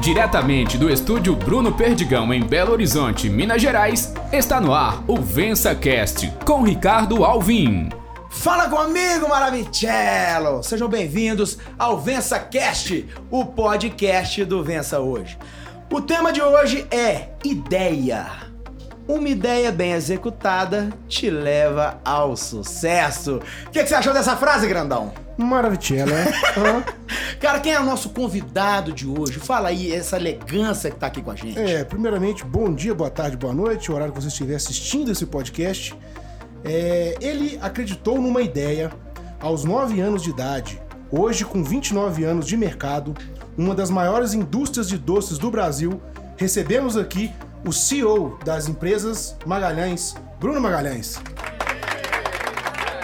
Diretamente do estúdio Bruno Perdigão em Belo Horizonte, Minas Gerais, está no ar o Vença Cast com Ricardo Alvim. Fala comigo, Maravicello! Sejam bem-vindos ao Vença Cast, o podcast do Vença Hoje. O tema de hoje é ideia. Uma ideia bem executada te leva ao sucesso. O que, que você achou dessa frase, grandão? Maravilha, né? Cara, quem é o nosso convidado de hoje? Fala aí, essa elegância que tá aqui com a gente. É, primeiramente, bom dia, boa tarde, boa noite, o horário que você estiver assistindo esse podcast. É, ele acreditou numa ideia aos 9 anos de idade, hoje com 29 anos de mercado, uma das maiores indústrias de doces do Brasil. Recebemos aqui o CEO das empresas Magalhães, Bruno Magalhães.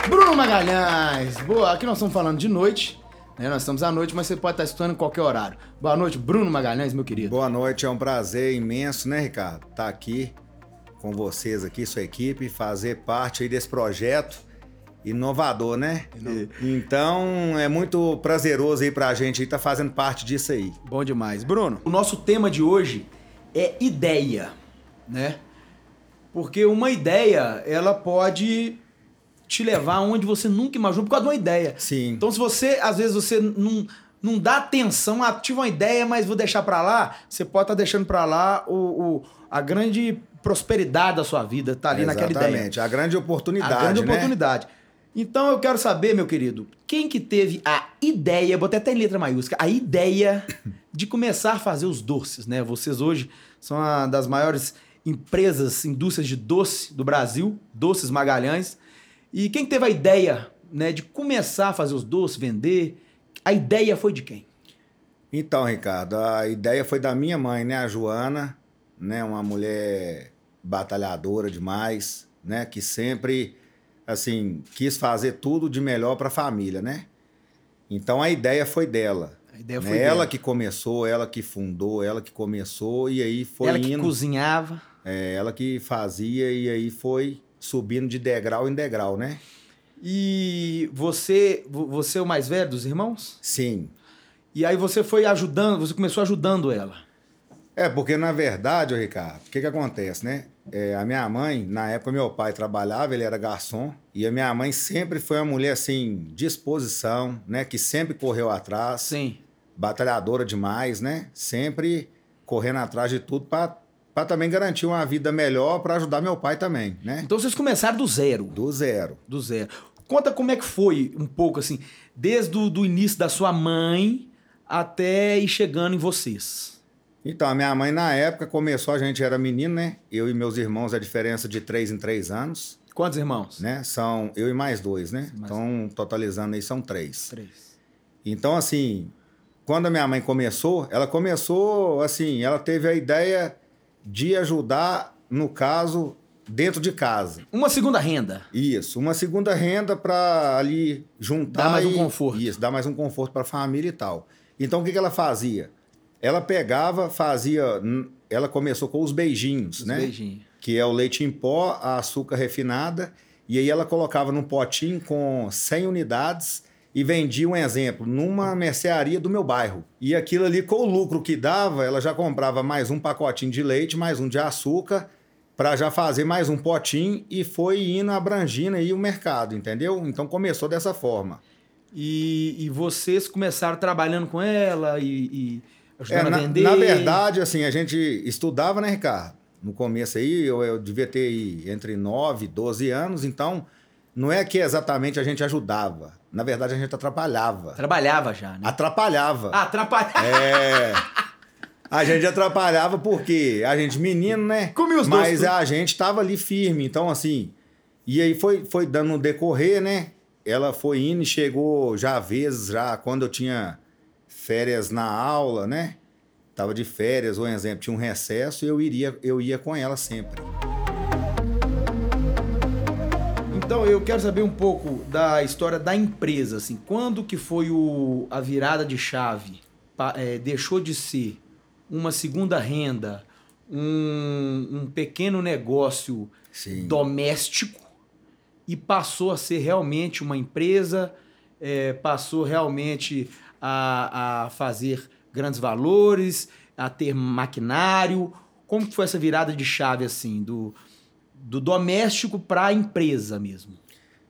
Bruno Magalhães. Boa, aqui nós estamos falando de noite. Né? Nós estamos à noite, mas você pode estar estudando em qualquer horário. Boa noite, Bruno Magalhães, meu querido. Boa noite, é um prazer imenso, né, Ricardo? Estar aqui com vocês aqui, sua equipe, fazer parte aí desse projeto inovador, né? Então é muito prazeroso aí pra gente estar fazendo parte disso aí. Bom demais. Bruno, o nosso tema de hoje é ideia, né? Porque uma ideia, ela pode te levar onde você nunca imaginou por causa de uma ideia. Sim. Então, se você, às vezes, você não, não dá atenção, ah, tive uma ideia, mas vou deixar pra lá, você pode estar deixando pra lá o, o- a grande prosperidade da sua vida, tá ali naquela ideia. Exatamente, a grande oportunidade, A grande né? oportunidade. Então eu quero saber, meu querido, quem que teve a ideia, botei até em letra maiúscula, a ideia de começar a fazer os doces, né? Vocês hoje são uma das maiores empresas, indústrias de doce do Brasil, Doces Magalhães. E quem teve a ideia, né, de começar a fazer os doces, vender, a ideia foi de quem? Então, Ricardo, a ideia foi da minha mãe, né, a Joana, né, uma mulher batalhadora demais, né, que sempre assim, quis fazer tudo de melhor para a família, né? Então a ideia foi dela. A ideia né? foi ela dela. que começou, ela que fundou, ela que começou e aí foi Ela que indo. cozinhava. É, ela que fazia e aí foi subindo de degrau em degrau, né? E você, vo- você é o mais velho dos irmãos? Sim. E aí você foi ajudando, você começou ajudando ela. É, porque na verdade, Ricardo, o que que acontece, né? É, a minha mãe, na época meu pai trabalhava, ele era garçom, e a minha mãe sempre foi uma mulher assim, disposição, né? Que sempre correu atrás, Sim. Batalhadora demais, né? Sempre correndo atrás de tudo para também garantir uma vida melhor para ajudar meu pai também, né? Então vocês começaram do zero. Do zero. Do zero. Conta como é que foi um pouco assim, desde o início da sua mãe até ir chegando em vocês. Então, a minha mãe, na época, começou, a gente era menino, né? Eu e meus irmãos, a diferença de três em três anos, Quantos irmãos? né? São eu e mais dois, né? Mais Então, totalizando aí, são três. Três. Então, assim, quando a minha mãe começou, ela começou, assim, ela teve a ideia de ajudar, no caso, dentro de casa. Uma segunda renda. Isso, uma segunda renda para ali juntar. Dar mais um e- conforto. Isso, dar mais um conforto para a família e tal. Então, o que, que ela fazia? Ela pegava, fazia. Ela começou com os beijinhos, Os né? beijinhos. Que é o leite em pó, a açúcar refinada. E aí ela colocava num potinho com 100 unidades e vendia um exemplo numa mercearia do meu bairro. E aquilo ali, com o lucro que dava, ela já comprava mais um pacotinho de leite, mais um de açúcar, para já fazer mais um potinho e foi indo abrangindo aí o mercado, entendeu? Então começou dessa forma. E, e vocês começaram trabalhando com ela e, e É, ajudando na, a vender. na verdade, assim, a gente estudava, né, Ricardo? No começo aí, eu, eu devia ter entre 9 e 12 anos, então não é que exatamente a gente ajudava. Na verdade, a gente atrapalhava. Trabalhava já, né? Atrapalhava. Ah, atrapalhava. É. A gente atrapalhava porque a gente menino, né? Comia os Mas doces, a gente tava ali firme, então assim. E aí foi, foi dando um decorrer, né? Ela foi indo e chegou já vezes, já quando eu tinha férias na aula, né? Tava de férias, ou exemplo, tinha um recesso, eu iria, eu ia com ela sempre. Então eu quero saber um pouco da história da empresa, assim, quando que foi o, a virada de chave? Pa- é, deixou de ser uma segunda renda, um, um pequeno negócio Sim. doméstico e passou a ser realmente uma empresa, é, passou realmente a, a fazer grandes valores, a ter maquinário? Como que foi essa virada de chave, assim, do, do doméstico para a empresa mesmo?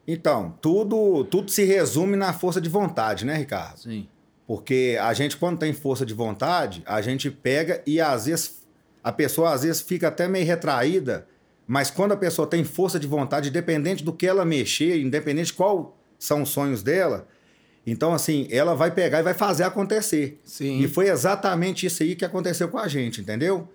Então, tudo, tudo se resume na força de vontade, né, Ricardo? Sim. Porque a gente, quando tem força de vontade, a gente pega e às vezes a pessoa às vezes fica até meio retraída, mas quando a pessoa tem força de vontade, independente do que ela mexer, independente de qual são os sonhos dela, então assim, ela vai pegar e vai fazer acontecer. Sim. E foi exatamente isso aí que aconteceu com a gente, entendeu?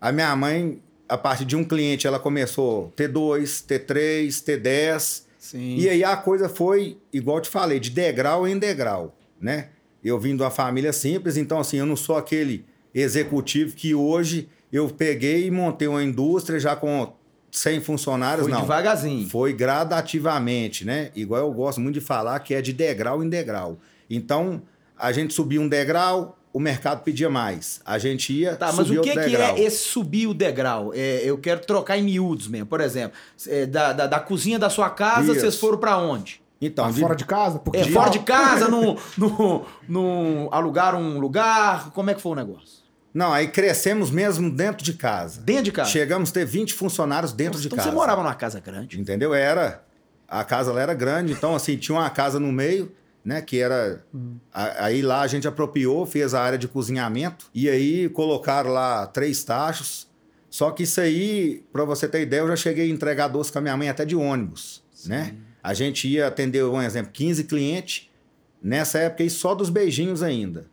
A minha mãe, a partir de um cliente, ela começou T2, T3, T10. Sim. E aí a coisa foi, igual eu te falei, de degrau em degrau, né? Eu vim de uma família simples, então assim, eu não sou aquele executivo que hoje eu peguei e montei uma indústria já com 100 funcionários, Foi não. devagarzinho. Foi gradativamente, né? Igual eu gosto muito de falar que é de degrau em degrau. Então, a gente subia um degrau, o mercado pedia mais. A gente ia Tá, mas subir o que, outro que degrau. é esse subir o degrau? É, eu quero trocar em miúdos mesmo. Por exemplo, é, da, da, da cozinha da sua casa, Isso. vocês foram pra onde? Então, de- fora de casa? Porque É, fora de casa, no, no, no alugaram um lugar? Como é que foi o negócio? Não, aí crescemos mesmo dentro de casa. Dentro de casa? Chegamos a ter 20 funcionários dentro de então casa. você morava numa casa grande. Entendeu? Era. A casa lá era grande, então assim, tinha uma casa no meio, né, que era Hum. a- aí lá a gente apropriou, fez a área de cozinhamento e aí colocaram lá três tachos. Só que isso aí, pra você ter ideia, eu já cheguei a entregar doce com a minha mãe até de ônibus, né? A gente ia atender, um exemplo, 15 clientes nessa época aí só dos beijinhos ainda.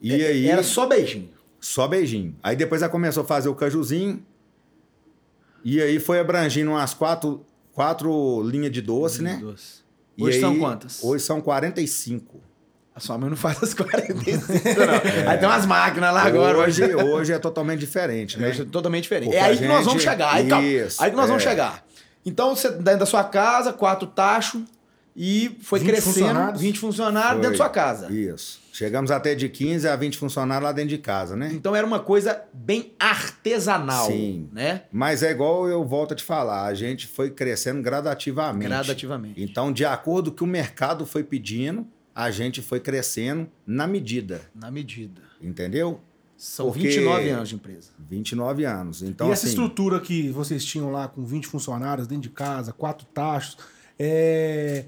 E aí É, Era só beijinho. só beijinho. Aí depois ela começou a fazer o cajuzinho. E aí foi abrangindo umas quatro, quatro linhas de doce, né? Doce. Hoje são quantas? Hoje são 45. A sua mãe não faz as 45, não. Aí tem umas máquinas lá agora. Hoje, hoje é totalmente diferente, né? Hoje é totalmente diferente. Porque é aí a que nós vamos gente- chegar. Aí, calma. Isso, aí que nós vamos é. chegar. Então, você dentro da sua casa, quatro tachos, e foi 20 crescendo, funcionários? 20 funcionários Foi. dentro da sua casa. Isso. Chegamos até de 15 a 20 funcionários lá dentro de casa, né? Então era uma coisa bem artesanal, Sim. né? Mas é igual eu volto a te falar, a gente foi crescendo gradativamente. Gradativamente. Então, de acordo com o que o mercado foi pedindo, a gente foi crescendo na medida, Na medida. entendeu? São Porque- 29 anos de empresa. 29 anos. Então, e essa assim, estrutura que vocês tinham lá com 20 funcionários dentro de casa, quatro tachos, é,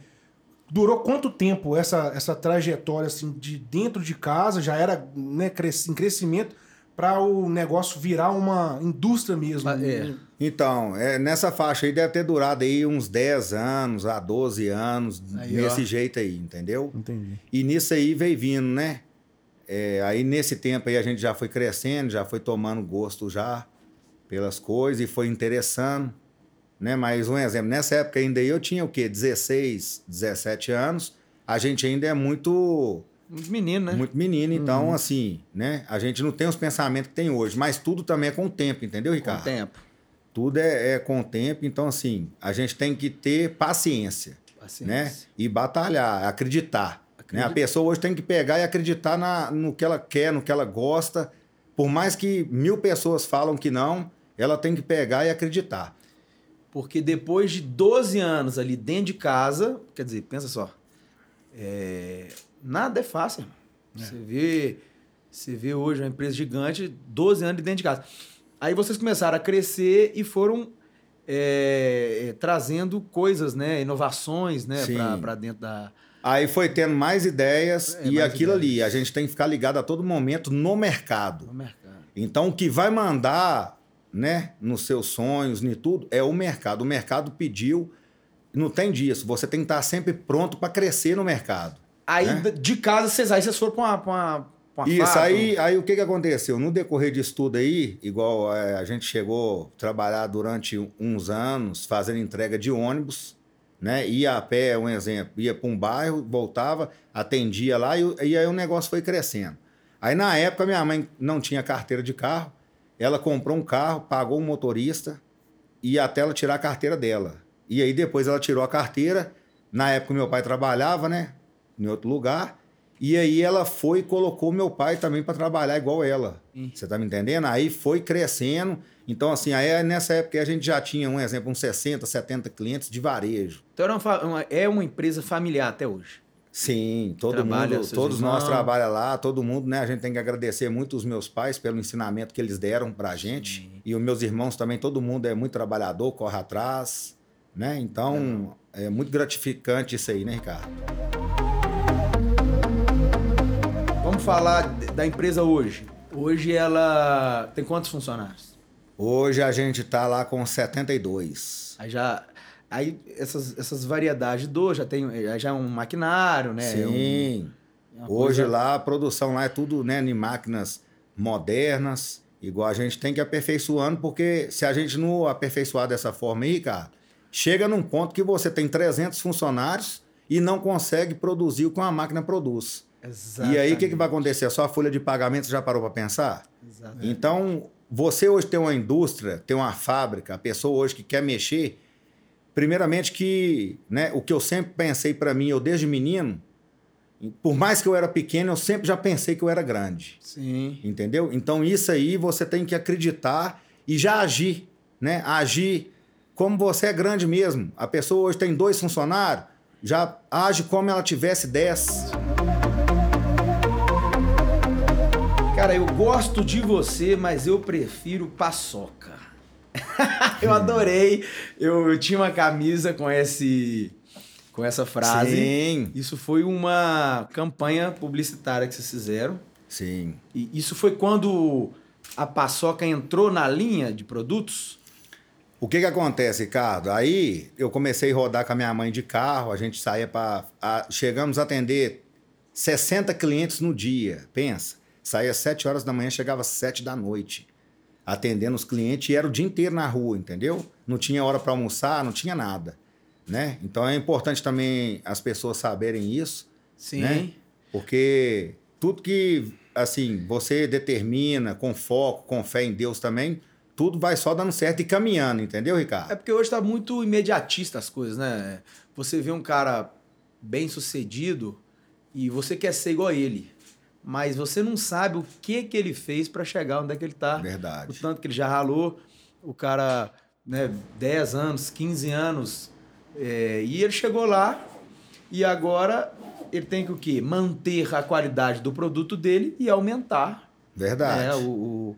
durou quanto tempo essa, essa trajetória assim, de dentro de casa? Já era né, cres- em crescimento para o negócio virar uma indústria mesmo. Ah, é. Então, é, nessa faixa aí deve ter durado aí uns 10 anos a 12 anos, Aí, nesse ó. jeito aí, entendeu? Entendi. E nisso aí veio vindo, né? É, aí nesse tempo aí a gente já foi crescendo, já foi tomando gosto já pelas coisas e foi interessando, né? Mas um exemplo, nessa época ainda eu tinha o quê? 16, 17 anos. A gente ainda é muito Uns meninos, né? muito menino, então assim, né? A gente não tem os pensamentos que tem hoje, mas tudo também é com o tempo, entendeu, Com Ricardo? o tempo. Tudo é, é com o tempo, então assim, a gente tem que ter paciência, Paciência. né? E batalhar, acreditar. Né? A pessoa hoje tem que pegar e acreditar na, no que ela quer, no que ela gosta. Por mais que mil pessoas falam que não, ela tem que pegar e acreditar. Porque depois de 12 anos ali dentro de casa, quer dizer, pensa só, é, nada é fácil. irmão. Você vê, você vê hoje uma empresa gigante, 12 anos de dentro de casa. Aí vocês começaram a crescer e foram é, é, trazendo coisas, né, inovações, né, para dentro da Aí foi tendo mais ideias É, e mais aquilo ali, ideias. a gente tem que ficar ligado a todo momento no mercado. do mercado. Então, o que vai mandar, né, nos seus sonhos, em tudo, é o mercado. O mercado pediu, não tem disso. Você tem que estar sempre pronto para crescer no mercado. Aí Né? de casa vocês aí vocês foram para uma, pra uma, pra uma Isso, aí, aí o que, que aconteceu? No decorrer disso tudo aí, igual é, a gente chegou a trabalhar durante uns anos fazendo entrega de ônibus, né? Ia a pé, um exemplo, ia para um bairro, voltava, atendia lá e, e aí o negócio foi crescendo. Aí na época minha mãe não tinha carteira de carro, ela comprou um carro, pagou um motorista e até ela tirar a carteira dela. E aí depois ela tirou a carteira. Na época meu pai trabalhava, né? Em outro lugar. E aí ela foi e colocou meu pai também para trabalhar igual ela. Hum. Você tá me entendendo? Aí foi crescendo. Então, assim, aí nessa época a gente já tinha, um exemplo, uns 60, 70 clientes de varejo. Então era uma fa- uma- é uma empresa familiar até hoje. Sim, todo Trabalha, mundo, todos nós trabalhamos lá, todo mundo, né? A gente tem que agradecer muito os meus pais pelo ensinamento que eles deram pra gente. E os meus irmãos também, todo mundo é muito trabalhador, corre atrás, né? Então, é muito gratificante isso aí, né, Ricardo? Vamos falar da empresa hoje. Hoje ela tem quantos funcionários? Hoje a gente tá lá com 72. Aí já. Aí essas, essas variedades de dor já tem. Já é um maquinário, né? É um- Sim. é uma Hoje coisa- lá a produção lá é tudo, né, em máquinas modernas, igual a gente tem que aperfeiçoando, porque se a gente não aperfeiçoar dessa forma aí, cara, chega num ponto que você tem 300 funcionários e não consegue produzir o que uma máquina produz. E aí o que, que vai acontecer? Só a folha de pagamento já parou para pensar? Exatamente. Então, você hoje tem uma indústria, tem uma fábrica, a pessoa hoje que quer mexer, primeiramente que, né, o que eu sempre pensei para mim, eu desde menino, por mais que eu era pequeno, eu sempre já pensei que eu era grande, Sim. entendeu? Então, isso aí você tem que acreditar e já agir, né? Agir como você é grande mesmo. A pessoa hoje tem dois funcionários, já age como ela tivesse dez. Cara, eu gosto de você, mas eu prefiro paçoca. eu adorei. Eu, eu tinha uma camisa com esse com essa frase. Sim, Isso foi uma campanha publicitária que vocês fizeram. sim. E isso foi quando a paçoca entrou na linha de produtos? O que que acontece, Ricardo? Aí eu comecei a rodar com a minha mãe de carro, a gente saía para. Chegamos a atender 60 clientes no dia, pensa. Saía às 7 horas da manhã, chegava às 7 da noite, atendendo os clientes e era o dia inteiro na rua, entendeu? Não tinha hora para almoçar, não tinha nada, né? Então é importante também as pessoas saberem isso, Sim. Né? porque tudo que assim você determina com foco, com fé em Deus também, tudo vai só dando certo e caminhando, entendeu, Ricardo? É porque hoje tá muito imediatista as coisas, né? Você vê um cara bem sucedido e você quer ser igual a ele. Mas você não sabe o que que ele fez para chegar onde é que ele tá. O Verdade. tanto que ele já ralou. O cara, né, 10 anos, 15 anos. é, e ele chegou lá e agora ele tem que o quê? Manter a qualidade do produto dele e aumentar Verdade. né, o, o-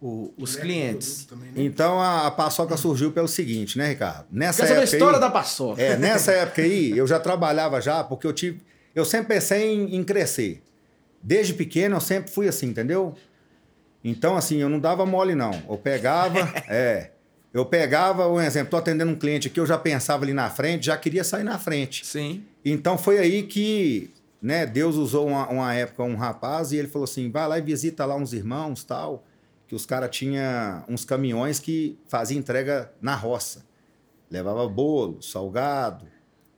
o- os clientes. Também, né? Então a, a paçoca surgiu pelo seguinte, né, Ricardo? Nessa Quer saber a época história aí, da paçoca? É, nessa época aí, eu já trabalhava já, porque eu tive. Eu sempre pensei em, em crescer. Desde pequeno eu sempre fui assim, entendeu? Então, assim, eu não dava mole, não. Eu pegava, é. Eu pegava, um exemplo, tô atendendo um cliente aqui, eu já pensava ali na frente, já queria sair na frente. Sim. Então foi aí que, né, Deus usou uma, uma época um rapaz e ele falou assim: vai lá e visita lá uns irmãos tal, que os caras tinham uns caminhões que faziam entrega na roça. Levava bolo, salgado,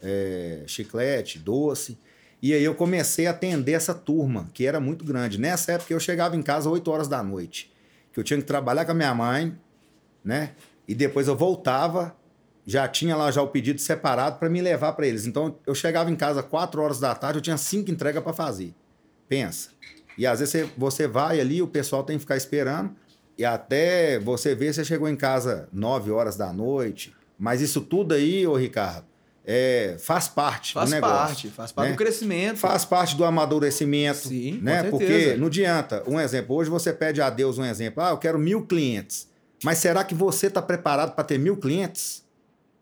é, chiclete, doce. E aí eu comecei a atender essa turma, que era muito grande. Nessa época eu chegava em casa 8 horas da noite, que eu tinha que trabalhar com a minha mãe, né? E depois eu voltava, já tinha lá já o pedido separado para me levar para eles. Então eu chegava em casa 4 horas da tarde, eu tinha cinco entregas para fazer. Pensa. E às vezes você, vai ali, o pessoal tem que ficar esperando, e até você ver, você chegou em casa 9 horas da noite. Mas isso tudo aí, ô Ricardo, é, faz parte Faz do negócio. parte, faz parte né? do crescimento. Faz parte do amadurecimento, Sim, né? Porque não adianta. Um exemplo, hoje você pede a Deus um exemplo. Ah, eu quero mil clientes. Mas será que você está preparado para ter mil clientes?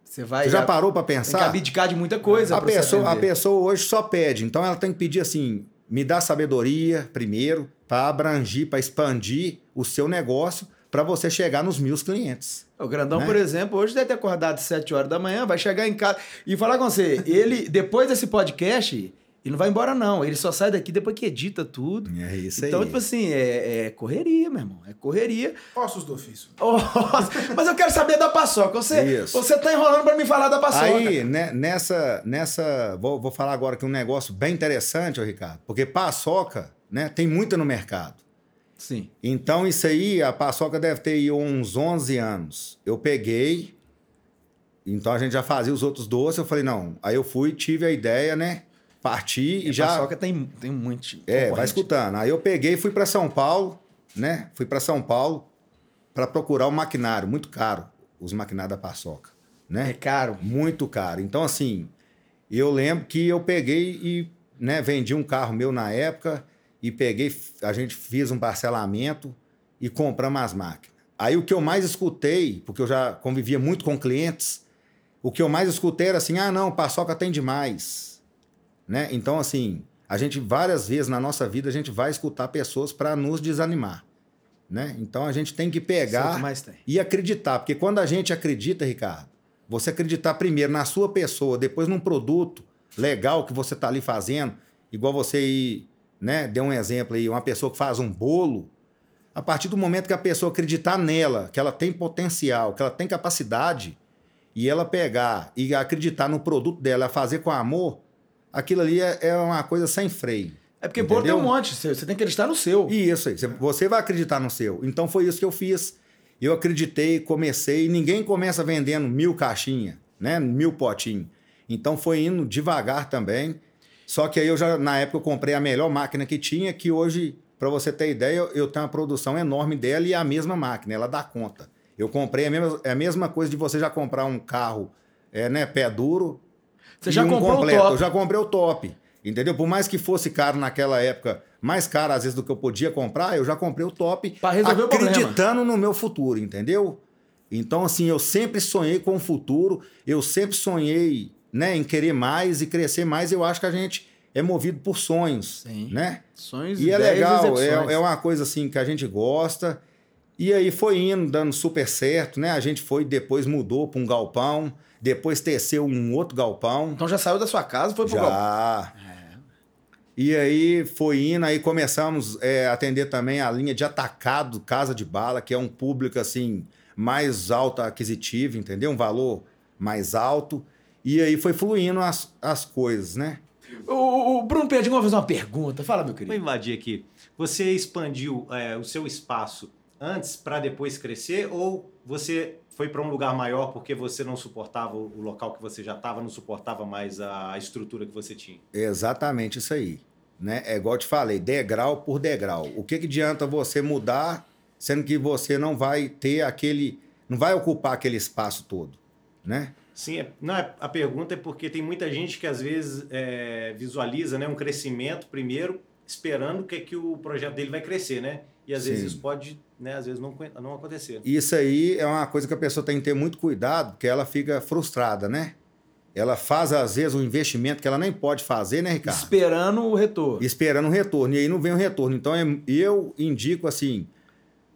Você vai Você já já parou para tem que pensar? abdicar de muita coisa. A pessoa, a pessoa hoje só pede. Então ela tem que pedir assim: me dá sabedoria primeiro, para abrangir, para expandir o seu negócio, para você chegar nos mil clientes. O Grandão, né? por exemplo, hoje deve ter acordado às 7 horas da manhã, vai chegar em casa e falar com você. Ele, depois desse podcast, ele não vai embora, não. Ele só sai daqui depois que edita tudo. É isso então, aí. tipo assim, é, é correria, meu irmão. É correria. Ossos do ofício. Oh, mas eu quero saber da paçoca. Você, Isso. você tá enrolando pra me falar da paçoca. Aí, né, nessa. nessa vou, vou falar agora que um negócio bem interessante, ô Ricardo, porque paçoca né, tem muita no mercado. Sim. Então, isso aí, a paçoca deve ter uns 11 anos. Eu peguei, então a gente já fazia os outros doces. Eu falei, não. Aí eu fui, tive a ideia, né? Parti e, a já. paçoca tem, tem muito. É, vai escutando. Aí eu peguei e fui para São Paulo, né? Fui para São Paulo para procurar um maquinário muito caro, os maquinários da paçoca, né? É caro. Muito caro. Então, assim, eu lembro que eu peguei e né, vendi um carro meu na época e peguei, a gente fez um parcelamento e compramos as máquinas. Aí o que eu mais escutei, porque eu já convivia muito com clientes, o que eu mais escutei era assim: ah, não, paçoca tem demais. Né? Então, assim, a gente várias vezes na nossa vida a gente vai escutar pessoas para nos desanimar. Né? Então a gente tem que pegar tem. e acreditar, porque quando a gente acredita, Ricardo, você acreditar primeiro na sua pessoa, depois num produto legal que você está ali fazendo, igual você aí, né, deu um exemplo aí, uma pessoa que faz um bolo, a partir do momento que a pessoa acreditar nela, que ela tem potencial, que ela tem capacidade, e ela pegar e acreditar no produto dela, fazer com amor, aquilo ali é, é uma coisa sem freio. É porque bolo tem um monte, você tem que acreditar no seu. Isso aí, você vai acreditar no seu. Então foi isso que eu fiz. Eu acreditei, comecei, ninguém começa vendendo mil caixinhas, né? Mil potinhos. Então foi indo devagar também. Só que aí eu já, na época, eu comprei a melhor máquina que tinha, que hoje, para você ter ideia, eu tenho uma produção enorme dela e é a mesma máquina, ela dá conta. Eu comprei a mesma, é a mesma coisa de você já comprar um carro, é, né, pé duro. Você já um comprou completo. o top. Eu já comprei o top. Entendeu? Por mais que fosse caro naquela época, mais caro às vezes do que eu podia comprar, eu já comprei o top para resolver acreditando no meu futuro, entendeu? Então, assim, eu sempre sonhei com o futuro, eu sempre sonhei né, em querer mais e crescer mais. Eu acho que a gente é movido por sonhos, Sim. né? Sonhos e é legal, é, é uma coisa assim que a gente gosta. E aí foi indo, dando super certo, né? A gente foi, depois mudou para um galpão, depois teceu um outro galpão. Então já saiu da sua casa foi pro já. galpão? É. E aí foi indo, aí começamos é, a atender também a linha de atacado Casa de Bala, que é um público assim mais alto aquisitivo, entendeu? Um valor mais alto. E aí foi fluindo as, as coisas, né? O, o Bruno Perdigão vai fazer uma pergunta. Fala, meu querido. Vou invadir aqui. Você expandiu é, o seu espaço antes para depois crescer ou você foi para um lugar maior porque você não suportava o local que você já estava, não suportava mais a estrutura que você tinha? Exatamente isso aí. Né? É igual eu te falei, degrau por degrau. O que, que adianta você mudar, sendo que você não vai ter aquele. não vai ocupar aquele espaço todo, né? Sim, é, não, é, a pergunta é porque tem muita gente que às vezes é, visualiza né, um crescimento primeiro, esperando que, que o projeto dele vai crescer, né? E às Sim. vezes isso pode, né, às vezes não, não acontecer. Isso aí é uma coisa que a pessoa tem que ter muito cuidado, porque ela fica frustrada, né? Ela faz, às vezes, um investimento que ela nem pode fazer, né, Ricardo? Esperando o retorno. Esperando o retorno. E aí não vem o retorno. Então, é, eu indico, assim,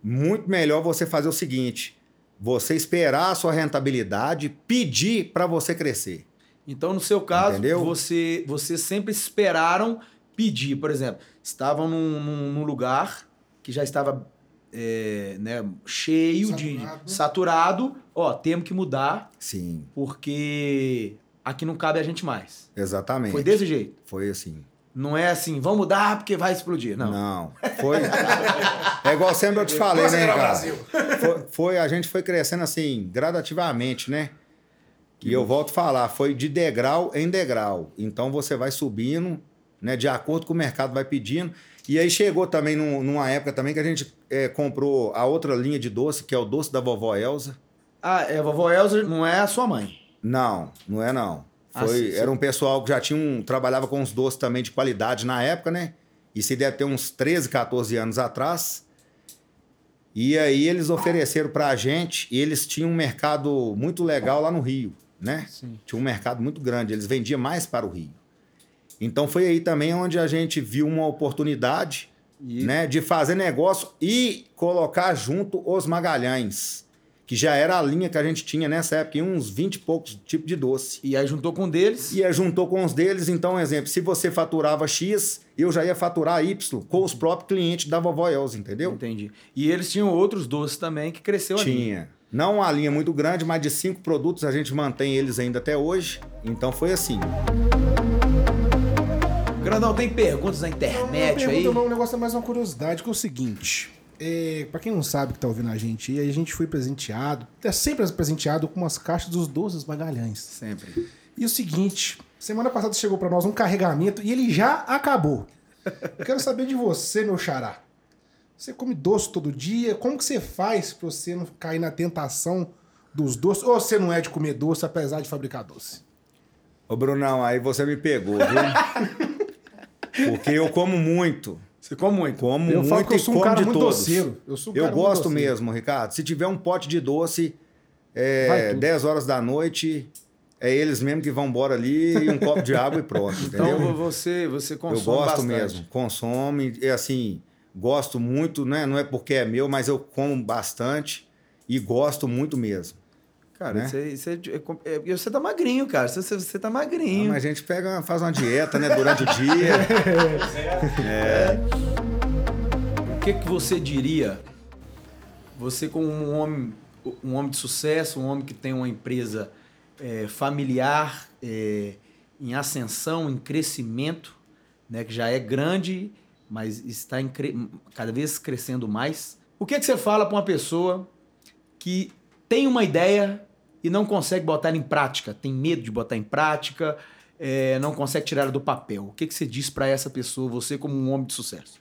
muito melhor você fazer o seguinte: você esperar a sua rentabilidade, pedir para você crescer. Então, no seu caso, Entendeu? você, vocês sempre esperaram pedir. Por exemplo, estavam num, num, num lugar que já estava é, né, cheio saturado. de saturado. Ó, temos que mudar. Sim. Porque aqui não cabe a gente mais. Exatamente. Foi desse jeito. Foi assim. Não é assim, vamos mudar porque vai explodir. Não. Não. Foi. é igual sempre eu te falei, né, cara? Foi, foi, a gente foi crescendo assim, gradativamente, né? E eu volto a falar, foi de degrau em degrau. Então você vai subindo, né? De acordo com o mercado vai pedindo. E aí chegou também num, numa época também que a gente é, comprou a outra linha de doce, que é o doce da vovó Elza. Ah, é, a vovó Elza não é a sua mãe? Não, não é não. Ah, Foi, ah, era um pessoal que já tinha um, trabalhava com os doces também de qualidade na época, né? Isso deve ter uns 13, 14 anos atrás. E aí eles ofereceram para a gente, e eles tinham um mercado muito legal lá no Rio, né? Sim. Tinha um mercado muito grande, eles vendiam mais para o Rio. Então foi aí também onde a gente viu uma oportunidade e... né, de fazer negócio e colocar junto os Magalhães, que já era a linha que a gente tinha nessa época, uns 20 e poucos tipos de doce. E aí juntou com um deles? E aí juntou com os deles, então, exemplo, se você faturava X, eu já ia faturar Y com os próprios clientes da Vovó Elza, entendeu? Entendi. E eles tinham outros doces também que cresceu ali. Tinha. Não uma linha muito grande, mas de cinco produtos a gente mantém eles ainda até hoje. Então foi assim. Grandão, tem perguntas na internet não, aí? Não, um negócio é mais uma curiosidade, que é o seguinte. É, para quem não sabe que tá ouvindo a gente a gente foi presenteado, é sempre presenteado com umas caixas dos doces Magalhães. Sempre. E o seguinte, semana passada chegou para nós um carregamento e ele já acabou. Eu quero saber de você, meu xará. Você come doce todo dia? Como que você faz para você não cair na tentação dos doces? Ou você não é de comer doce, apesar de fabricar doce? Ô, Brunão, aí você me pegou, viu? Porque eu como muito. Você come muito. Como Eu muito falo que eu sou um cara de muito todos. doceiro. Eu sou um Eu gosto doceiro. mesmo, Ricardo. Se tiver um pote de doce, é, tudo. 10 horas da noite, é eles mesmo que vão embora ali e um copo de água e pronto, entendeu? Então você, você consome eu gosto bastante. mesmo, consome, e assim, gosto muito, né? Não é porque é meu, mas eu como bastante e gosto muito mesmo. Cara, né? você, você, é, e você tá magrinho, cara. Você, você tá magrinho. Ah, mas a gente pega, faz uma dieta, né? Durante o dia. O que, que você diria? Você como um homem, um homem de sucesso, um homem que tem uma empresa é, familiar é, em ascensão, em crescimento, né, que já é grande, mas está em cre- cada vez crescendo mais. O que, que você fala para uma pessoa que tem uma ideia e não consegue botar ela em prática, tem medo de botar em prática, é, não consegue tirar ela do papel? O que, que você diz para essa pessoa, você como um homem de sucesso?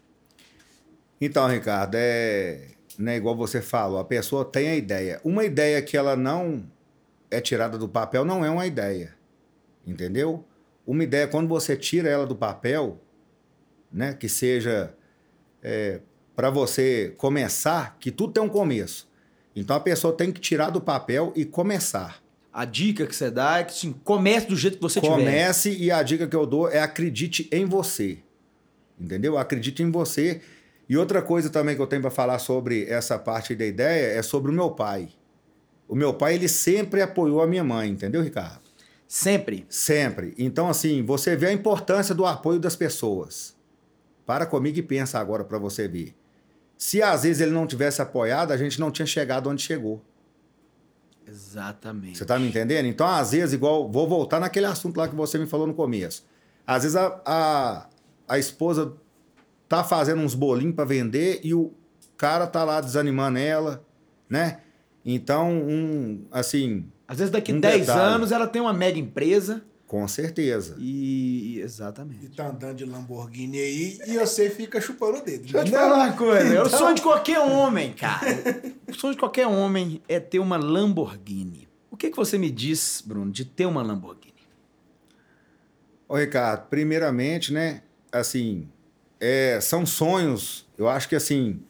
Então, Ricardo, é né, igual você falou, a pessoa tem a ideia. Uma ideia que ela não é tirada do papel não é uma ideia. Entendeu? Uma ideia, quando você tira ela do papel, né, que seja para você começar, que tudo tem um começo. Então a pessoa tem que tirar do papel e começar. A dica que você dá é que assim, comece do jeito que você tiver. Comece e a dica que eu dou é acredite em você. Entendeu? Acredite em você. E outra coisa também que eu tenho para falar sobre essa parte da ideia é sobre o meu pai. O meu pai, ele sempre apoiou a minha mãe, entendeu, Ricardo? Sempre. Sempre. Então, assim, você vê a importância do apoio das pessoas. Para comigo e pensa agora para você ver. Se às vezes ele não tivesse apoiado, a gente não tinha chegado onde chegou. Exatamente. Você tá me entendendo? Então, às vezes, igual, vou voltar naquele assunto lá que você me falou no começo. Às vezes a, a, a esposa tá fazendo uns bolinhos para vender e o cara tá lá desanimando ela, né? Então, um, assim, Às vezes daqui Um 10 detalhe. anos ela tem uma mega empresa com certeza. e. E Exatamente. tá andando de Lamborghini aí e você fica chupando o dedo. Deixa eu te falar uma coisa. É o sonho de qualquer homem, cara. O sonho de qualquer homem é ter uma Lamborghini. O que, que você me diz, Bruno, de ter uma Lamborghini? Ô, Ricardo, primeiramente, né, assim, é, são sonhos. Eu acho que, assim,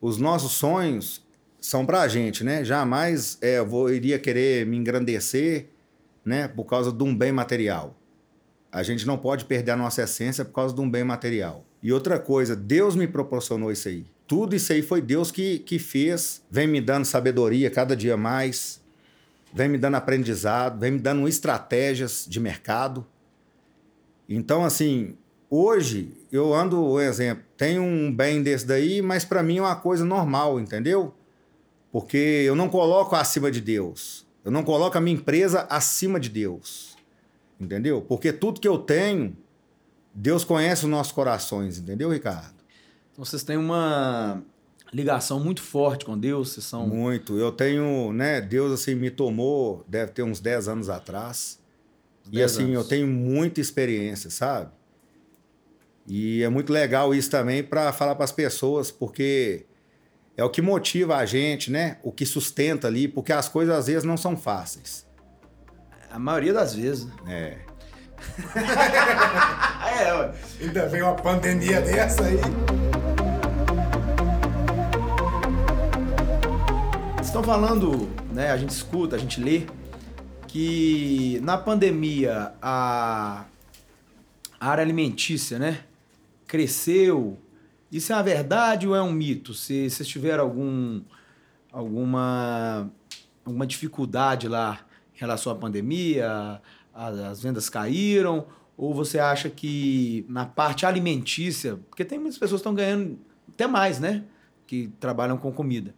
os nossos sonhos são pra gente, né? Jamais é, eu vou, iria querer me engrandecer, né, por causa de um bem material. A gente não pode perder a nossa essência por causa de um bem material. E outra coisa, Deus me proporcionou isso aí. Tudo isso aí foi Deus que, que fez, vem me dando sabedoria cada dia mais, vem me dando aprendizado, vem me dando estratégias de mercado. Então, assim, hoje eu ando, exemplo, tenho um bem desse daí, mas para mim é uma coisa normal, entendeu? Porque eu não coloco acima de Deus. Eu não coloco a minha empresa acima de Deus. Entendeu? Porque tudo que eu tenho, Deus conhece os nossos corações, entendeu, Ricardo? Então vocês têm uma ligação muito forte com Deus, vocês são. Muito. Eu tenho, né, Deus assim me tomou, deve ter uns 10 anos atrás. E 10 assim, anos. eu tenho muita experiência, sabe? E é muito legal isso também para falar para as pessoas, porque é o que motiva a gente, né? O que sustenta ali, porque as coisas às vezes não são fáceis. A maioria das vezes. né? É. É, ué. Ainda vem uma pandemia dessa aí. Estão falando, né? A gente escuta, a gente lê que na pandemia a a área alimentícia, né, cresceu. Isso é uma verdade ou é um mito? Se vocês tiveram algum alguma alguma dificuldade lá em relação à pandemia, a- as vendas caíram ou você acha que na parte alimentícia, porque tem muitas pessoas que estão ganhando até mais, né, que trabalham com comida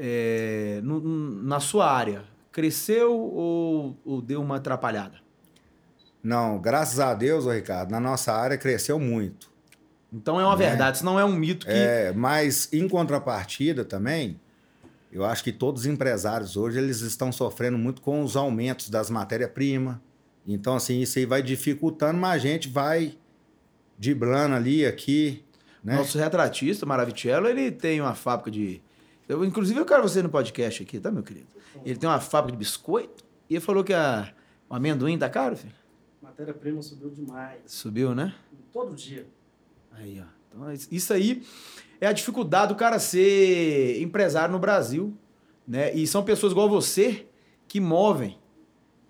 é, no- na sua área, cresceu ou, ou deu uma atrapalhada? Não, graças a Deus, Ricardo, na nossa área cresceu muito. Então é uma verdade, isso não é um mito que. É, mas em contrapartida também, eu acho que todos os empresários hoje eles estão sofrendo muito com os aumentos das matérias-primas. Então, assim, isso aí vai dificultando, mas a gente vai driblando ali, aqui, né? Nosso retratista, Maravicello, ele tem uma fábrica de. Eu, inclusive, eu quero você no podcast aqui, tá, meu querido? Ele tem uma fábrica de biscoito e ele falou que a... o amendoim tá caro, filho. Matéria-prima subiu demais. Subiu, né? Todo dia. Aí, ó. Então, isso aí é a dificuldade do cara ser empresário no Brasil, né? E são pessoas igual você que movem,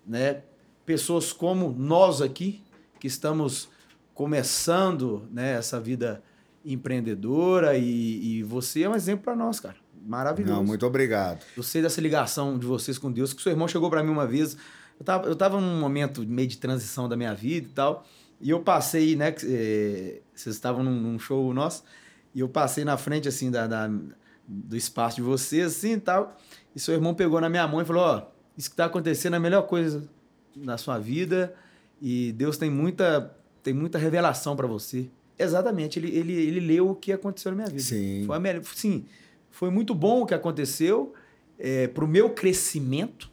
né? Pessoas como nós aqui, que estamos começando né, essa vida empreendedora e, e você é um exemplo para nós, cara. Maravilhoso. Não, muito obrigado. Eu sei dessa ligação de vocês com Deus, que seu irmão chegou para mim uma vez. Eu tava, eu tava num momento meio de transição da minha vida e tal. E eu passei, né? É, vocês estavam num, num, show nosso. E eu passei na frente, assim, da, da, do espaço de vocês, assim e tal. E seu irmão pegou na minha mão e falou: Ó, oh, isso que tá acontecendo é a melhor coisa na sua vida. E Deus tem muita, tem muita revelação para você. Exatamente, ele, ele, ele leu o que aconteceu na minha vida. Sim. Foi, a melhor, sim, foi muito bom o que aconteceu é, para o meu crescimento.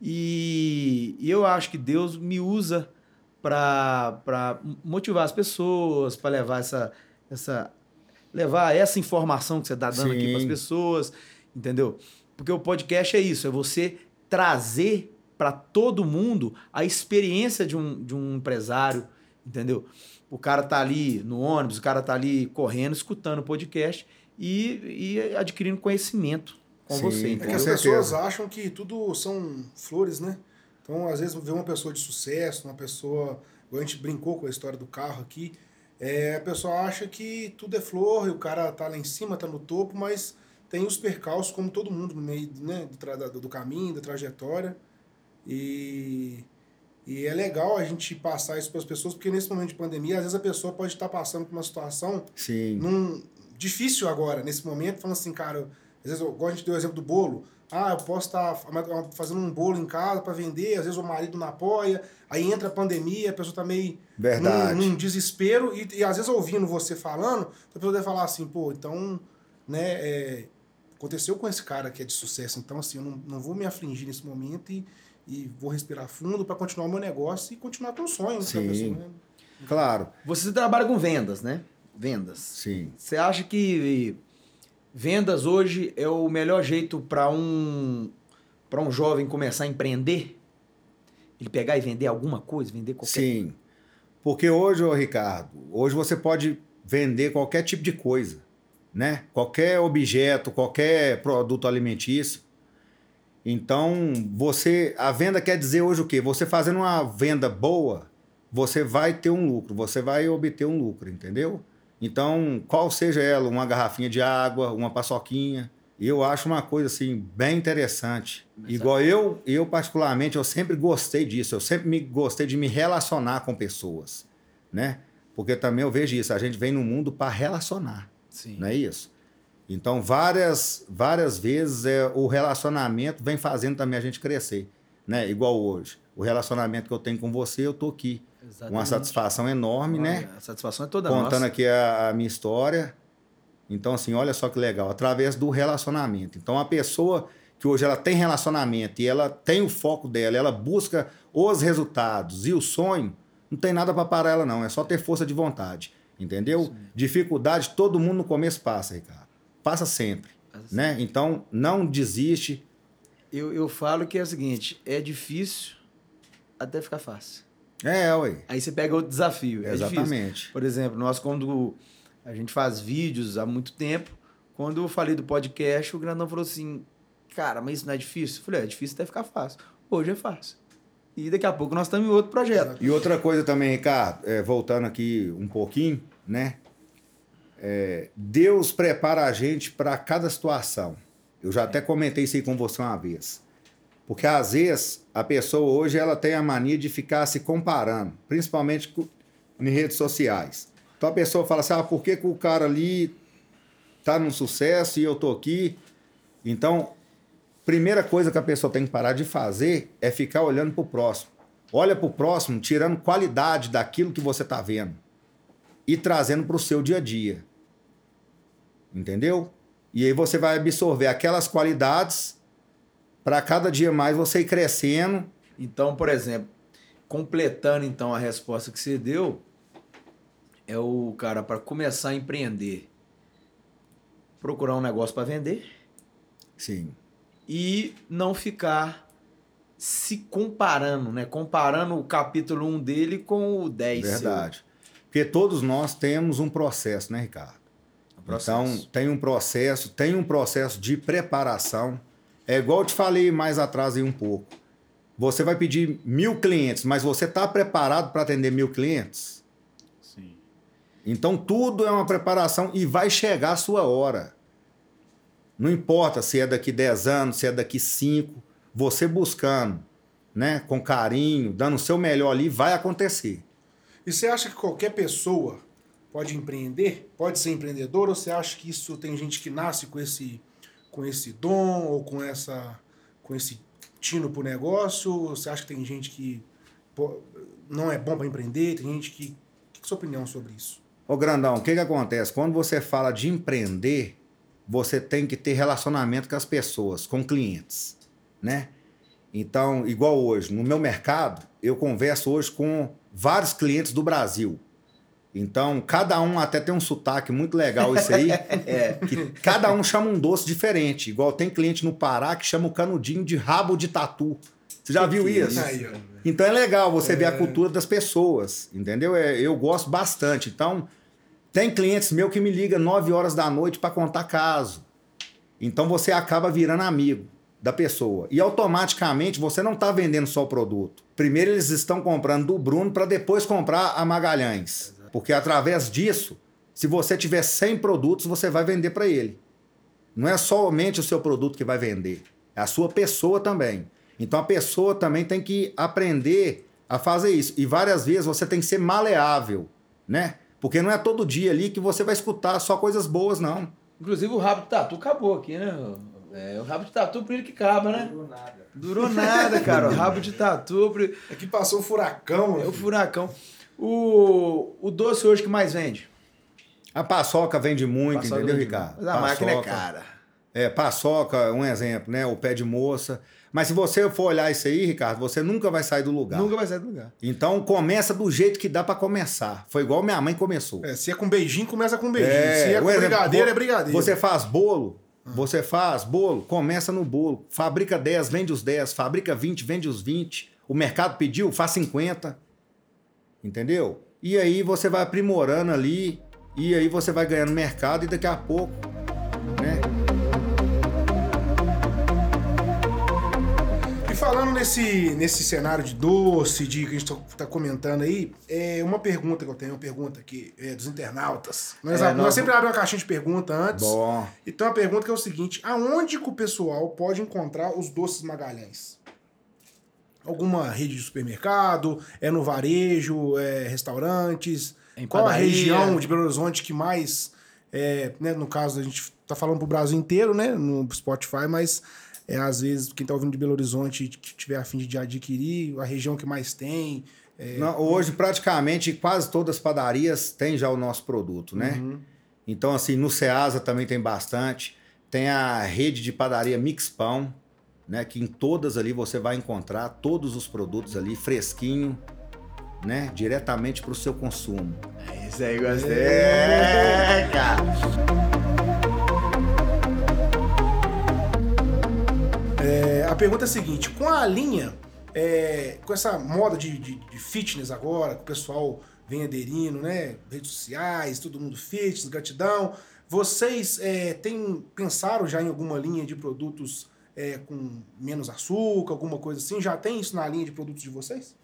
E, e, eu acho que Deus me usa para motivar as pessoas, para levar essa, essa levar essa informação que você está dando Sim. aqui para as pessoas, entendeu? Porque o podcast é isso, é você trazer para todo mundo a experiência de um, de um empresário, entendeu? O cara tá ali no ônibus, o cara tá ali correndo, escutando o podcast e, e adquirindo conhecimento com Sim, você. É que as pessoas acham que tudo são flores, né? Então, às vezes, vê uma pessoa de sucesso, uma pessoa. A gente brincou com a história do carro aqui. É, a pessoa acha que tudo é flor e o cara tá lá em cima, tá no topo, mas tem os percalços, como todo mundo, no meio né, do, do caminho, da trajetória. E, e é legal a gente passar isso para as pessoas, porque nesse momento de pandemia, às vezes a pessoa pode estar passando por uma situação Sim. Num, difícil agora, nesse momento, falando assim, cara, às vezes, igual a gente deu o exemplo do bolo, ah, eu posso estar fazendo um bolo em casa para vender, às vezes o marido não apoia, aí entra a pandemia, a pessoa tá meio Verdade. Num, num desespero, e, e, às vezes ouvindo você falando, a pessoa deve falar assim, pô, então, né, é, aconteceu com esse cara que é de sucesso, então assim, eu não, não vou me afligir nesse momento e, e vou respirar fundo para continuar o meu negócio e continuar com o sonho. Sim, pessoa, né? claro. Você trabalha com vendas, né? vendas. Sim. Você acha que vendas hoje é o melhor jeito para um para um jovem começar a empreender? Ele pegar e vender alguma coisa, vender qualquer Sim. Porque hoje, ô Ricardo, hoje você pode vender qualquer tipo de coisa, né? Qualquer objeto, qualquer produto alimentício. Então, você a venda quer dizer hoje o quê? Você fazendo uma venda boa, você vai ter um lucro, você vai obter um lucro, entendeu? Então, qual seja ela, uma garrafinha de água, uma paçoquinha, eu acho uma coisa assim bem interessante. Igual eu, eu particularmente, eu sempre gostei disso. Eu sempre me gostei de me relacionar com pessoas, né? Porque também eu vejo isso. A gente vem no mundo para relacionar, Sim. não é isso? Então, várias, várias vezes é, o relacionamento vem fazendo também a gente crescer, né? Igual hoje. O relacionamento que eu tenho com você, eu tô aqui. Exatamente. Uma satisfação enorme, olha, né? A satisfação é toda Contando nossa. aqui a, a, minha história. Então, assim, olha só que legal. Através do relacionamento. Então, a pessoa que hoje ela tem relacionamento e ela tem o foco dela, ela busca os resultados e o sonho, não tem nada para parar ela, não. É só ter força de vontade. Entendeu? Sim. Dificuldade, todo mundo no começo passa, Ricardo. Passa sempre. Passa né? Sempre. Então, não desiste. Eu, eu falo que é o seguinte: é difícil até ficar fácil. É, ué. Aí você pega outro desafio. É Exatamente. Difícil. Por exemplo, nós quando a gente faz vídeos há muito tempo, quando eu falei do podcast, o Grandão falou assim, cara, mas isso não é difícil? Eu falei, é, difícil até ficar fácil. Hoje é fácil. E daqui a pouco nós estamos em outro projeto. E outra coisa também, Ricardo, é, voltando aqui um pouquinho, né? É, Deus prepara a gente para cada situação. Eu já até comentei isso aí com você uma vez. Porque às vezes a pessoa hoje ela tem a mania de ficar se comparando, principalmente em redes sociais. Então a pessoa fala assim: ah, por que, que o cara ali tá num sucesso e eu tô aqui? Então, primeira coisa que a pessoa tem que parar de fazer é ficar olhando para o próximo. Olha para o próximo, tirando qualidade daquilo que você está vendo e trazendo para o seu dia a dia. Entendeu? E aí você vai absorver aquelas qualidades para cada dia mais você ir crescendo. Então, por exemplo, completando então a resposta que você deu, é o cara para começar a empreender, procurar um negócio para vender. Sim. E não ficar se comparando, né? Comparando o capítulo 1 dele com o 10 seu. Verdade. Porque todos nós temos um processo, né, Ricardo? processo. Então, tem um processo, tem um processo de preparação. É igual eu te falei mais atrás aí um pouco. Você vai pedir mil clientes, mas você está preparado para atender mil clientes? Sim. Então, tudo é uma preparação e vai chegar a sua hora. Não importa se é daqui 10 anos, se é daqui 5, você buscando, né, com carinho, dando o seu melhor ali, vai acontecer. E você acha que qualquer pessoa pode empreender? Pode ser empreendedor? Ou você acha que isso tem gente que nasce com esse, com esse dom ou com, essa, com esse tino pro negócio? Você acha que tem gente que não é bom para empreender? Tem gente que. O que é a sua opinião sobre isso? Ô Grandão, o que, que acontece? Quando você fala de empreender, você tem que ter relacionamento com as pessoas, com clientes, né? Então, igual hoje, no meu mercado, eu converso hoje com vários clientes do Brasil. Então, cada um até tem um sotaque muito legal isso aí. é, que cada um chama um doce diferente. Igual tem cliente no Pará que chama o canudinho de rabo de tatu. Você já viu isso? Aí, ó. Então é legal você ver a cultura das pessoas, entendeu? É, eu gosto bastante. Então, tem clientes meus que me ligam 9 horas da noite para contar caso. Então você acaba virando amigo da pessoa. E automaticamente você não está vendendo só o produto. Primeiro eles estão comprando do Bruno para depois comprar a Magalhães. Porque através disso, se você tiver 100 produtos, você vai vender para ele. Não é somente o seu produto que vai vender, é a sua pessoa também. Então a pessoa também tem que aprender a fazer isso. E várias vezes você tem que ser maleável, né? Porque não é todo dia ali que você vai escutar só coisas boas, não. Inclusive o rabo de tatu acabou aqui, né? É, o rabo de tatu por ele que acaba, né? Não nada. Durou nada, cara. O rabo de tatu por... Aqui passou um furacão. é o filho. furacão. O, o doce hoje que mais vende? A paçoca vende muito, Paçoca entendeu, vende Ricardo? muito. Mas a máquina é Paçoca. cara. É, paçoca, um exemplo, né? O pé de moça. Mas se você for olhar isso aí, Ricardo, você nunca vai sair do lugar. Nunca vai sair do lugar. Então começa do jeito que dá pra começar. Foi igual minha mãe começou. É, se é com beijinho, começa com beijinho. É, se é com exemplo, brigadeiro, é brigadeiro. Você faz bolo, você faz bolo, começa no bolo. Fabrica 10, vende os 10. Fabrica 20, vende os 20. O mercado pediu, faz 50. Entendeu? E aí você vai aprimorando ali. E aí você vai ganhando mercado e daqui a pouco, né? E falando nesse, nesse cenário de doce, de que a gente tá, tá comentando aí, é uma pergunta que eu tenho, uma pergunta aqui é, dos internautas. Nós, É, nós sempre abrimos uma caixinha de pergunta antes. Bom. E tem uma pergunta que é o seguinte: aonde que o pessoal pode encontrar os doces Magalhães? Alguma rede de supermercado? É no varejo? É restaurantes? Em Qual a padaria? região de Belo Horizonte que mais, é, né, no caso a gente tá falando pro Brasil inteiro, né, no Spotify, mas é às vezes quem tá ouvindo de Belo Horizonte que tiver a fim de adquirir, a região que mais tem. é, Não, hoje, praticamente, quase todas as padarias têm já o nosso produto, né? Uhum. Então, assim, no Ceasa também tem bastante. Tem a rede de padaria Mix Pão, né? Que em todas ali você vai encontrar todos os produtos ali, fresquinho, né? Diretamente para o seu consumo. É isso aí, gostei. É, cara. É, a pergunta é a seguinte: com a linha, é, com essa moda de, de- de fitness agora, que o pessoal vem aderindo, né? Redes sociais, todo mundo fitness, gratidão. Vocês é, têm, pensaram já em alguma linha de produtos é, com menos açúcar, alguma coisa assim? Já tem isso na linha de produtos de vocês?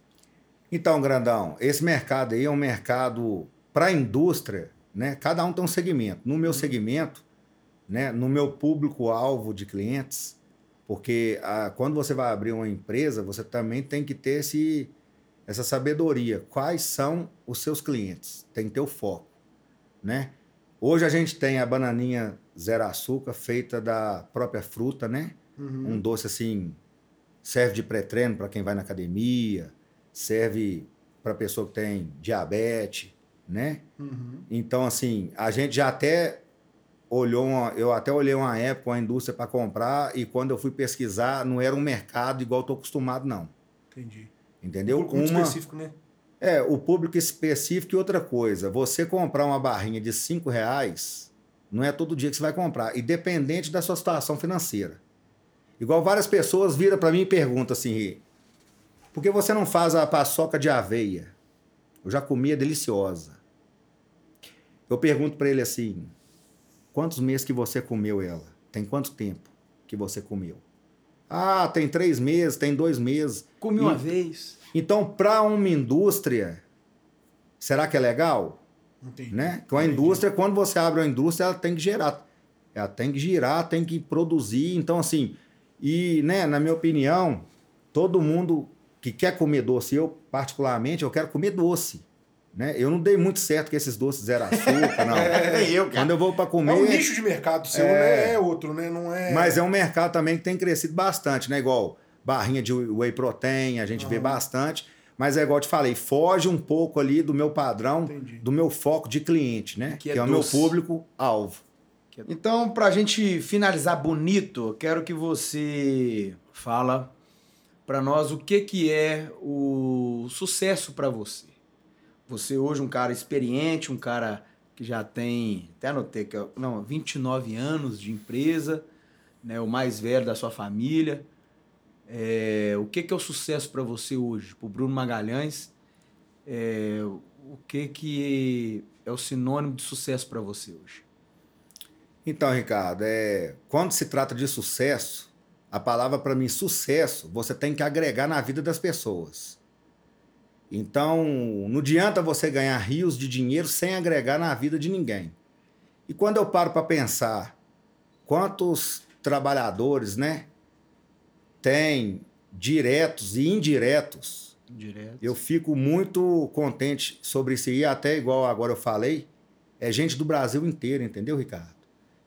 Então, grandão, esse mercado aí é um mercado para a indústria, né? Cada um tem um segmento. No meu segmento, né? No meu público-alvo de clientes, porque ah, quando você vai abrir uma empresa, você também tem que ter esse, essa sabedoria. Quais são os seus clientes? Tem que ter o foco, né? Hoje a gente tem a bananinha zero açúcar feita da própria fruta, né? Um doce assim serve de pré-treino para quem vai na academia, serve para pessoa que tem diabetes, né? Uhum. Então assim, a gente já até olhou, uma, eu até olhei uma época uma indústria para comprar e quando eu fui pesquisar não era um mercado igual eu tô acostumado não, Entendi. entendeu? Público muito Uma específico, né? é o público específico e outra coisa, você comprar uma barrinha de cinco reais não é todo dia que você vai comprar, independente da sua situação financeira. Igual várias pessoas viram para mim e perguntam assim, Por que você não faz a paçoca de aveia? Eu já comi, é deliciosa. Eu pergunto para ele assim: quantos meses que você comeu ela? Tem quanto tempo que você comeu? Ah, tem três meses, tem dois meses. Comi E- uma vez. Então, para uma indústria, será que é legal? Entendi. Né? Que uma indústria, quando você abre uma indústria, ela tem que gerar. Ela tem que girar, tem que produzir. Então, assim, e, né, na minha opinião, todo mundo que quer comer doce, eu, particularmente, eu quero comer doce. Né? Eu não dei muito certo com esses doces zero açúcar, não. É, eu, Quando eu vou para É comer. um nicho de mercado seu, É. né? É outro, né? Não é. Mas é um mercado também que tem crescido bastante, né? Igual barrinha de whey protein, a gente vê bastante. Mas é igual eu te falei, foge um pouco ali do meu padrão, Entendi. do meu foco de cliente, né? Que Que é é, o meu público-alvo. Então, pra gente finalizar bonito, quero que você fala pra nós o que que é o sucesso pra você. Você hoje um cara experiente, um cara que já tem, até anotei que não, 29 anos de empresa, né, o mais velho da sua família. É, o que que é o sucesso pra você hoje, pro Bruno Magalhães? É, o que que é o sinônimo de sucesso pra você hoje? Então, Ricardo, é, quando se trata de sucesso, a palavra para mim, sucesso, você tem que agregar na vida das pessoas. Então, não adianta você ganhar rios de dinheiro sem agregar na vida de ninguém. E quando eu paro para pensar quantos trabalhadores, né, tem diretos e indiretos, Direto. eu fico muito contente sobre isso aí, até igual agora eu falei, é gente do Brasil inteiro, entendeu, Ricardo?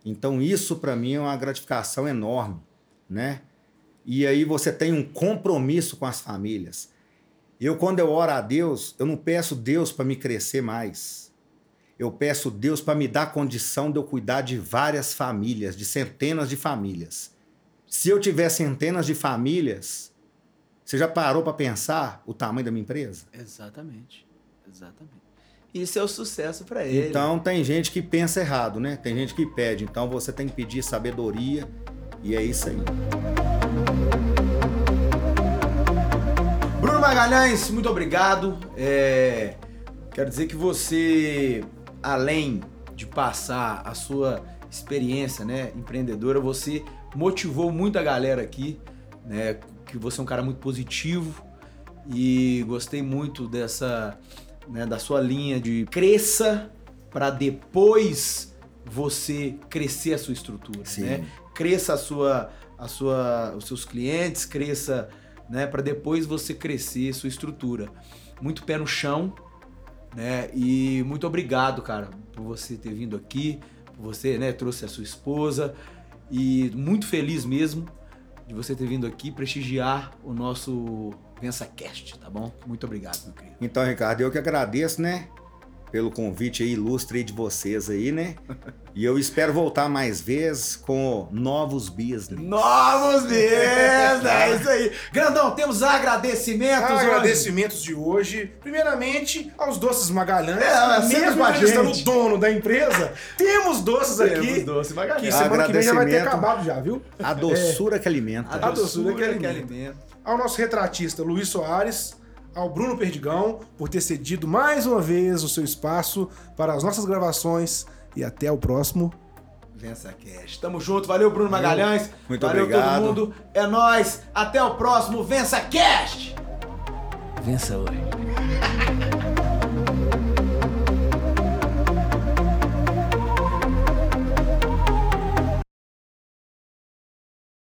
Então isso para mim é uma gratificação enorme, né? E aí você tem um compromisso com as famílias. Eu quando eu oro a Deus, eu não peço Deus para me crescer mais. Eu peço Deus para me dar condição de eu cuidar de várias famílias, de centenas de famílias. Se eu tiver centenas de famílias, você já parou para pensar o tamanho da minha empresa? Exatamente. Exatamente. Isso é o sucesso pra ele. Então tem gente que pensa errado, né? Tem gente que pede. Então você tem que pedir sabedoria e é isso aí. Bruno Magalhães, muito obrigado. É, Quero dizer que você, além de passar a sua experiência, né, empreendedora, você motivou muita galera aqui, né? Que você é um cara muito positivo e gostei muito dessa, né, da sua linha de cresça para depois você crescer a sua estrutura, Sim. né? Cresça a sua, a sua, os seus clientes, cresça, né, para depois você crescer a sua estrutura. Muito pé no chão, né? E muito obrigado, cara, por você ter vindo aqui, por você, né, trouxe a sua esposa e muito feliz mesmo de você ter vindo aqui prestigiar o nosso VensaCast, tá bom? Muito obrigado, meu querido. Então, Ricardo, eu que agradeço, né? Pelo convite aí ilustre aí de vocês aí, né? E eu espero voltar mais vezes com novos business. Novos business, é isso aí. Grandão, temos agradecimentos hoje. Agradecimentos de hoje, primeiramente aos Doces Magalhães, É, mesmo a gente. o dono da empresa, temos doces Temos aqui, doce Magalhães. que semana que vem já vai ter acabado já, viu? A doçura que alimenta. A A doçura doçura que que alimenta. alimenta. Ao nosso retratista Luiz Soares, ao Bruno Perdigão, por ter cedido mais uma vez o seu espaço para as nossas gravações e até o próximo VensaCast. Tamo junto, valeu Bruno Magalhães. Muito valeu obrigado. todo mundo. É nóis. Até o próximo VensaCast. Vença hoje.